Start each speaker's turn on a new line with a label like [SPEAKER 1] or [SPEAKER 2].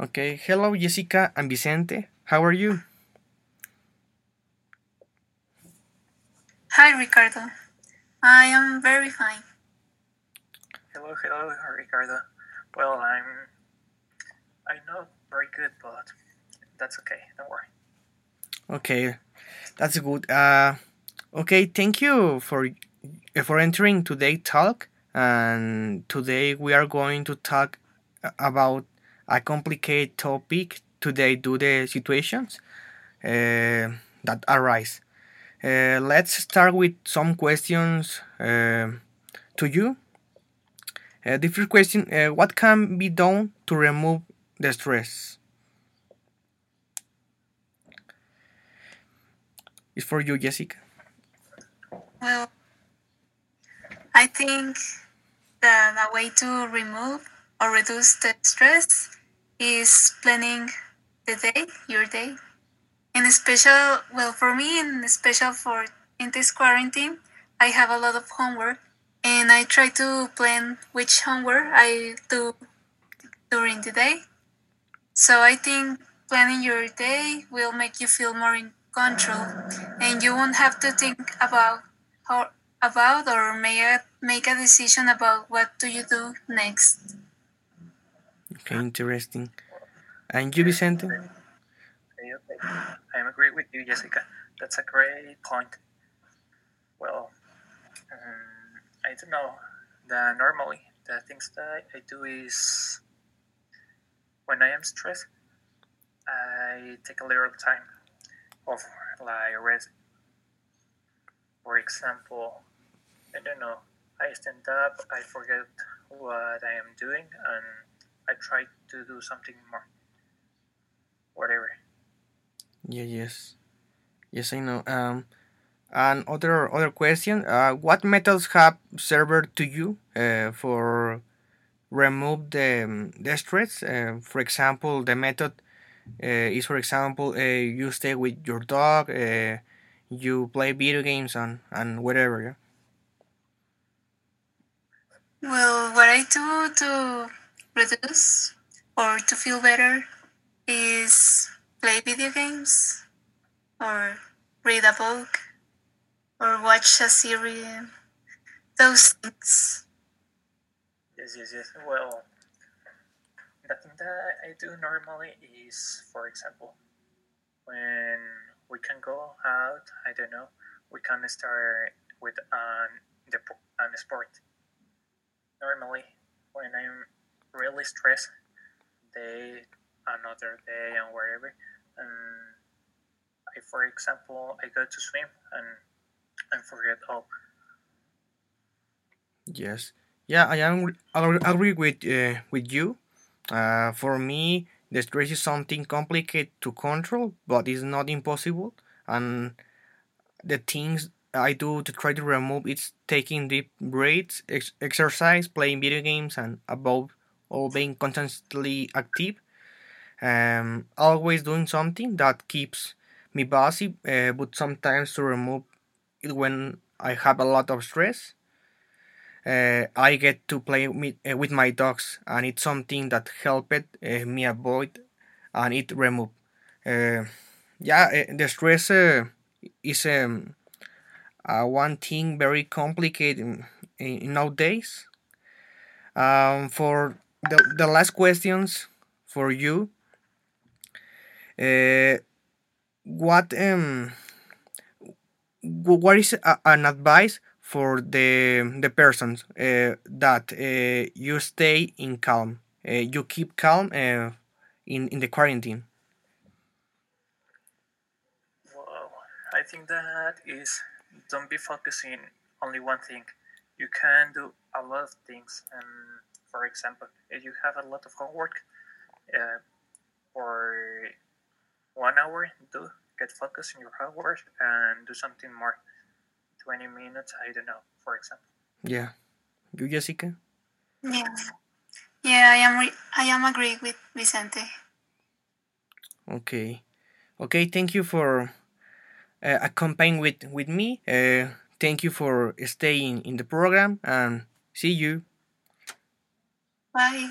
[SPEAKER 1] Okay, hello Jessica and Vicente. How are you?
[SPEAKER 2] Hi, Ricardo. I am very fine.
[SPEAKER 3] Hello, hello, Ricardo. Well, I'm. I'm not very good, but that's okay. Don't worry.
[SPEAKER 1] Okay, that's good. Uh, okay, thank you for for entering today talk. And today we are going to talk about a complicated topic today due the situations uh, that arise. Uh, let's start with some questions uh, to you. The first question What can be done to remove the stress? It's for you, Jessica.
[SPEAKER 2] Well, I think that a way to remove or reduce the stress is planning the day, your day. And special, well, for me, and special for in this quarantine, I have a lot of homework, and I try to plan which homework I do during the day. So I think planning your day will make you feel more in control, and you won't have to think about how about or make a, make a decision about what do you do next.
[SPEAKER 1] Interesting. And you, Vicente?
[SPEAKER 3] I agree with you, Jessica. That's a great point. Well, um, I don't know. The normally the things that I do is when I am stressed, I take a little time of like rest. For example, I don't know. I stand up, I forget what I am doing, and I try to do something more. Whatever.
[SPEAKER 1] Yeah, yes, yes, I know. Um, and other other question. Uh, what methods have served to you uh, for remove the um, the stress? Uh, for example, the method uh, is, for example, uh, you stay with your dog, uh, you play video games, and and whatever. Yeah.
[SPEAKER 2] Well, what I do to reduce or to feel better is play video games or read a book or watch a series. Those things.
[SPEAKER 3] Yes, yes, yes. Well, the thing that I do normally is, for example, when we can go out, I don't know, we can start with an, the, an sport. Normally, when I'm really stressed, day, another day, and whatever and I, for example, I go to swim and and forget all.
[SPEAKER 1] Yes. Yeah, I am I agree with uh, with you. Uh, for me, the stress is something complicated to control, but it's not impossible. And the things I do to try to remove it's taking deep breaths, ex- exercise, playing video games, and above all, being constantly active. Um, always doing something that keeps me busy, uh, but sometimes to remove it when I have a lot of stress. Uh, I get to play with, uh, with my dogs, and it's something that helped uh, me avoid and it remove. Uh, yeah, uh, the stress is um, one thing very complicated in, in nowadays. Um, for the, the last questions for you, uh, what um what is a, an advice for the the persons uh, that uh, you stay in calm uh, you keep calm uh, in in the quarantine?
[SPEAKER 3] I think that is don't be focusing only one thing. You can do a lot of things, and for example, if you have a lot of homework, uh, for one hour, do get focused in your homework and do something more. Twenty minutes, I don't know, for example.
[SPEAKER 1] yeah you Jessica
[SPEAKER 2] Yeah. Yeah, I am. Re- I am agree with Vicente.
[SPEAKER 1] okay okay thank you for uh, accompanying with with me uh, thank you for staying in the program and see you
[SPEAKER 2] Bye.